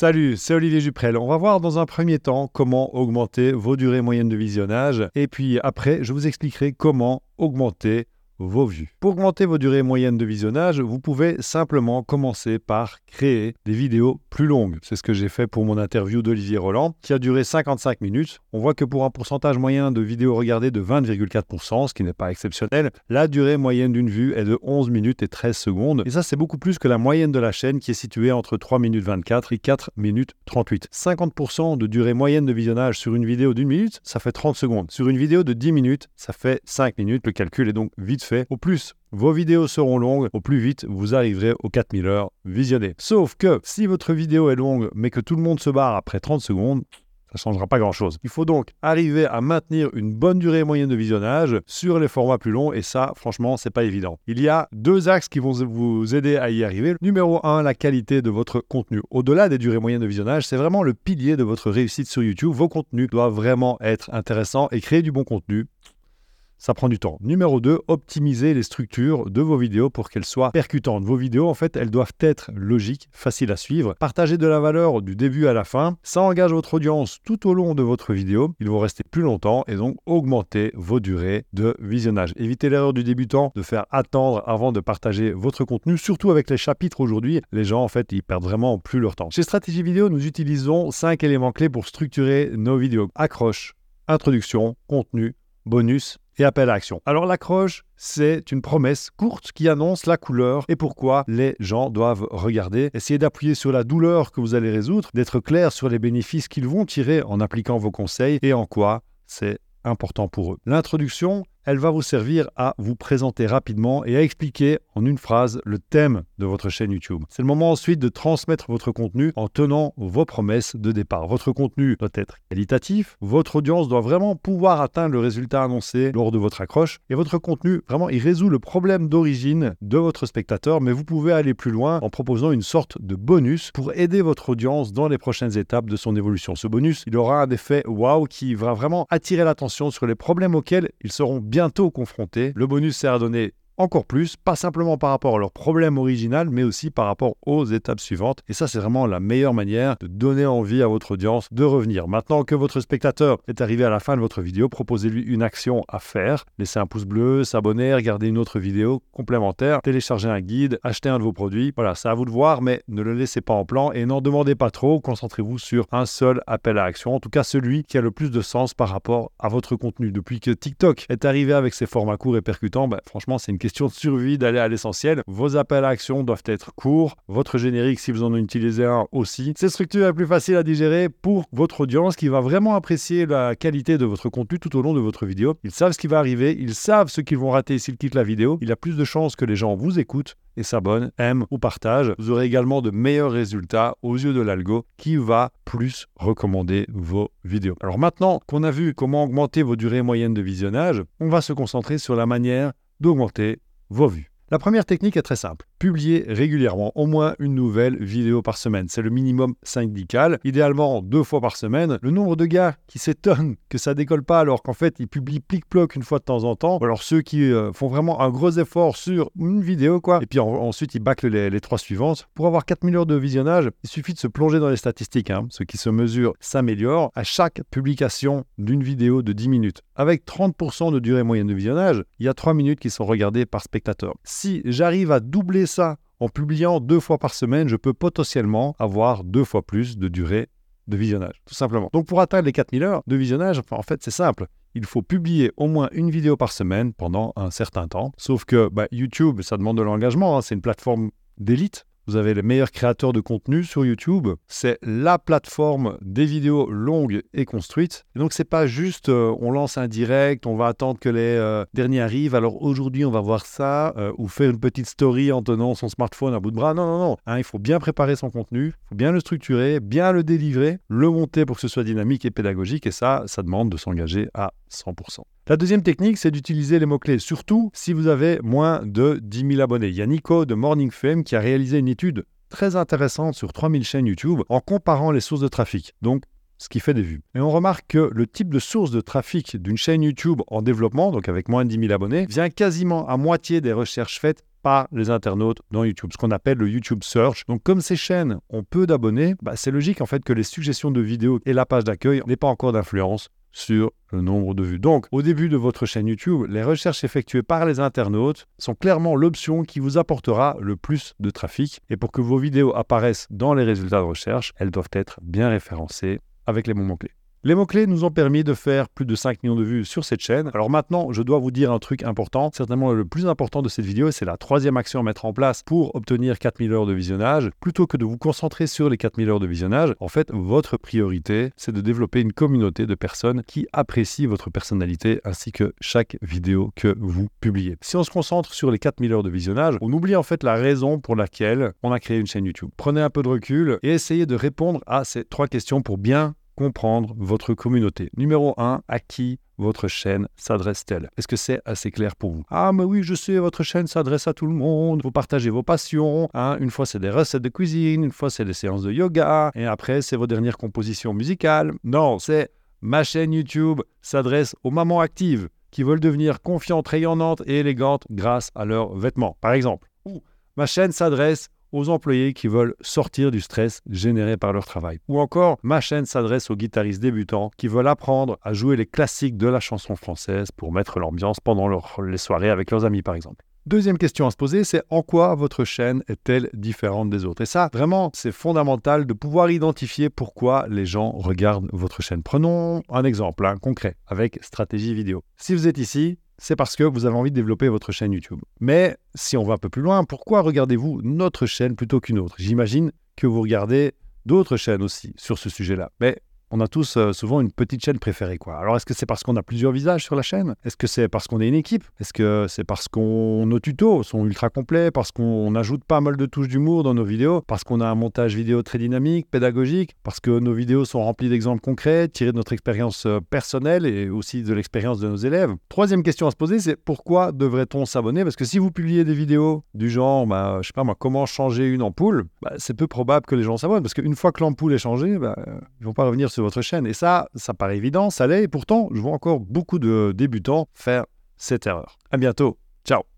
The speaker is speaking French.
Salut, c'est Olivier Juprel. On va voir dans un premier temps comment augmenter vos durées moyennes de visionnage et puis après, je vous expliquerai comment augmenter vos vues. Pour augmenter vos durées moyennes de visionnage, vous pouvez simplement commencer par créer des vidéos plus longues. C'est ce que j'ai fait pour mon interview d'Olivier Roland, qui a duré 55 minutes. On voit que pour un pourcentage moyen de vidéos regardées de 20,4%, ce qui n'est pas exceptionnel, la durée moyenne d'une vue est de 11 minutes et 13 secondes. Et ça, c'est beaucoup plus que la moyenne de la chaîne qui est située entre 3 minutes 24 et 4 minutes 38. 50% de durée moyenne de visionnage sur une vidéo d'une minute, ça fait 30 secondes. Sur une vidéo de 10 minutes, ça fait 5 minutes. Le calcul est donc vite fait au plus vos vidéos seront longues, au plus vite vous arriverez aux 4000 heures visionnées. Sauf que si votre vidéo est longue mais que tout le monde se barre après 30 secondes, ça ne changera pas grand-chose. Il faut donc arriver à maintenir une bonne durée moyenne de visionnage sur les formats plus longs et ça, franchement, c'est pas évident. Il y a deux axes qui vont vous aider à y arriver. Numéro 1, la qualité de votre contenu. Au-delà des durées moyennes de visionnage, c'est vraiment le pilier de votre réussite sur YouTube. Vos contenus doivent vraiment être intéressants et créer du bon contenu ça prend du temps. Numéro 2, optimiser les structures de vos vidéos pour qu'elles soient percutantes. Vos vidéos, en fait, elles doivent être logiques, faciles à suivre. Partagez de la valeur du début à la fin. Ça engage votre audience tout au long de votre vidéo. Ils vont rester plus longtemps et donc augmenter vos durées de visionnage. Évitez l'erreur du débutant de faire attendre avant de partager votre contenu, surtout avec les chapitres aujourd'hui. Les gens, en fait, ils perdent vraiment plus leur temps. Chez Stratégie Vidéo, nous utilisons 5 éléments clés pour structurer nos vidéos. Accroche, introduction, contenu, bonus et appel à action. Alors l'accroche, c'est une promesse courte qui annonce la couleur et pourquoi les gens doivent regarder. Essayez d'appuyer sur la douleur que vous allez résoudre, d'être clair sur les bénéfices qu'ils vont tirer en appliquant vos conseils et en quoi c'est important pour eux. L'introduction, elle va vous servir à vous présenter rapidement et à expliquer en une phrase le thème de votre chaîne YouTube. C'est le moment ensuite de transmettre votre contenu en tenant vos promesses de départ. Votre contenu doit être qualitatif, votre audience doit vraiment pouvoir atteindre le résultat annoncé lors de votre accroche et votre contenu, vraiment, il résout le problème d'origine de votre spectateur, mais vous pouvez aller plus loin en proposant une sorte de bonus pour aider votre audience dans les prochaines étapes de son évolution. Ce bonus, il aura un effet wow qui va vraiment attirer l'attention sur les problèmes auxquels ils seront bientôt confrontés. Le bonus sert à donner encore plus, pas simplement par rapport à leur problème original, mais aussi par rapport aux étapes suivantes. Et ça, c'est vraiment la meilleure manière de donner envie à votre audience de revenir. Maintenant que votre spectateur est arrivé à la fin de votre vidéo, proposez-lui une action à faire. Laissez un pouce bleu, s'abonner, regarder une autre vidéo complémentaire, télécharger un guide, acheter un de vos produits. Voilà, c'est à vous de voir, mais ne le laissez pas en plan et n'en demandez pas trop. Concentrez-vous sur un seul appel à action, en tout cas celui qui a le plus de sens par rapport à votre contenu. Depuis que TikTok est arrivé avec ses formats courts et percutants, bah, franchement, c'est une question de survie d'aller à l'essentiel. Vos appels à action doivent être courts. Votre générique, si vous en utilisez un aussi. Cette structure est plus facile à digérer pour votre audience qui va vraiment apprécier la qualité de votre contenu tout au long de votre vidéo. Ils savent ce qui va arriver, ils savent ce qu'ils vont rater s'ils quittent la vidéo. Il a plus de chances que les gens vous écoutent et s'abonnent, aiment ou partagent. Vous aurez également de meilleurs résultats aux yeux de l'algo qui va plus recommander vos vidéos. Alors maintenant qu'on a vu comment augmenter vos durées moyennes de visionnage, on va se concentrer sur la manière d'augmenter vos vues. La première technique est très simple. Publier régulièrement au moins une nouvelle vidéo par semaine. C'est le minimum syndical. Idéalement deux fois par semaine. Le nombre de gars qui s'étonnent que ça décolle pas alors qu'en fait ils publient plic-ploc une fois de temps en temps. Ou alors ceux qui euh, font vraiment un gros effort sur une vidéo quoi. Et puis ensuite ils bâclent les, trois suivantes. Pour avoir 4000 heures de visionnage, il suffit de se plonger dans les statistiques. Hein. Ce qui se mesure s'améliore à chaque publication d'une vidéo de 10 minutes. Avec 30% de durée moyenne de visionnage, il y a 3 minutes qui sont regardées par spectateur si j'arrive à doubler ça en publiant deux fois par semaine, je peux potentiellement avoir deux fois plus de durée de visionnage, tout simplement. Donc pour atteindre les 4000 heures de visionnage, en fait c'est simple. Il faut publier au moins une vidéo par semaine pendant un certain temps. Sauf que bah, YouTube, ça demande de l'engagement. Hein. c'est une plateforme d'élite. Vous avez les meilleurs créateurs de contenu sur YouTube. C'est la plateforme des vidéos longues et construites. Donc, c'est pas juste euh, on lance un direct, on va attendre que les euh, derniers arrivent. Alors aujourd'hui, on va voir ça, euh, ou faire une petite story en tenant son smartphone à bout de bras. Non, non, non. Hein, il faut bien préparer son contenu, il faut bien le structurer, bien le délivrer, le monter pour que ce soit dynamique et pédagogique. Et ça, ça demande de s'engager à 100%. La deuxième technique, c'est d'utiliser les mots-clés, surtout si vous avez moins de 10 000 abonnés. Il y a Nico de Morning Fame qui a réalisé une étude très intéressante sur 3000 chaînes YouTube en comparant les sources de trafic. Donc, ce qui fait des vues. Et on remarque que le type de source de trafic d'une chaîne YouTube en développement, donc avec moins de 10 000 abonnés, vient quasiment à moitié des recherches faites par les internautes dans YouTube, ce qu'on appelle le YouTube Search. Donc comme ces chaînes ont peu d'abonnés, bah, c'est logique en fait que les suggestions de vidéos et la page d'accueil n'aient pas encore d'influence sur le nombre de vues. Donc, au début de votre chaîne YouTube, les recherches effectuées par les internautes sont clairement l'option qui vous apportera le plus de trafic. Et pour que vos vidéos apparaissent dans les résultats de recherche, elles doivent être bien référencées avec les bons mots-clés. Les mots-clés nous ont permis de faire plus de 5 millions de vues sur cette chaîne. Alors maintenant, je dois vous dire un truc important, certainement le plus important de cette vidéo, c'est la troisième action à mettre en place pour obtenir 4000 heures de visionnage. Plutôt que de vous concentrer sur les 4000 heures de visionnage, en fait, votre priorité, c'est de développer une communauté de personnes qui apprécient votre personnalité ainsi que chaque vidéo que vous publiez. Si on se concentre sur les 4000 heures de visionnage, on oublie en fait la raison pour laquelle on a créé une chaîne YouTube. Prenez un peu de recul et essayez de répondre à ces trois questions pour bien comprendre votre communauté. Numéro 1, à qui votre chaîne s'adresse-t-elle? Est-ce que c'est assez clair pour vous? Ah mais oui, je sais, votre chaîne s'adresse à tout le monde, vous partagez vos passions, hein. une fois c'est des recettes de cuisine, une fois c'est des séances de yoga, et après c'est vos dernières compositions musicales. Non, c'est ma chaîne YouTube s'adresse aux mamans actives qui veulent devenir confiantes, rayonnantes et élégantes grâce à leurs vêtements, par exemple. Ou ma chaîne s'adresse aux employés qui veulent sortir du stress généré par leur travail. Ou encore, ma chaîne s'adresse aux guitaristes débutants qui veulent apprendre à jouer les classiques de la chanson française pour mettre l'ambiance pendant les soirées avec leurs amis par exemple. Deuxième question à se poser, c'est en quoi votre chaîne est-elle différente des autres? Et ça, vraiment, c'est fondamental de pouvoir identifier pourquoi les gens regardent votre chaîne. Prenons un exemple un concret avec stratégie vidéo. Si vous êtes ici, c'est parce que vous avez envie de développer votre chaîne YouTube. Mais si on va un peu plus loin, pourquoi regardez-vous notre chaîne plutôt qu'une autre? J'imagine que vous regardez d'autres chaînes aussi sur ce sujet-là. Mais on a tous euh, souvent une petite chaîne préférée. Quoi. Alors, est-ce que c'est parce qu'on a plusieurs visages sur la chaîne? Est-ce que c'est parce qu'on est une équipe? Est-ce que c'est parce qu'on nos tutos sont ultra complets Parce qu'on ajoute pas mal de touches d'humour dans nos vidéos Parce qu'on a un montage vidéo très dynamique, pédagogique Parce que nos vidéos sont remplies d'exemples concrets, tirés de notre expérience euh, personnelle et aussi de l'expérience de nos élèves? Troisième question à se poser, c'est pourquoi devrait-on s'abonner? Parce que si vous publiez des vidéos du genre, bah, je sais pas moi, comment changer une ampoule, bah, c'est peu probable que les gens s'abonnent. Parce qu'une fois que l'ampoule est changée, bah, ils vont pas revenir sur votre chaîne. Et ça, ça paraît évident, ça l'est, et pourtant, je vois encore beaucoup de débutants faire cette erreur. À bientôt. Ciao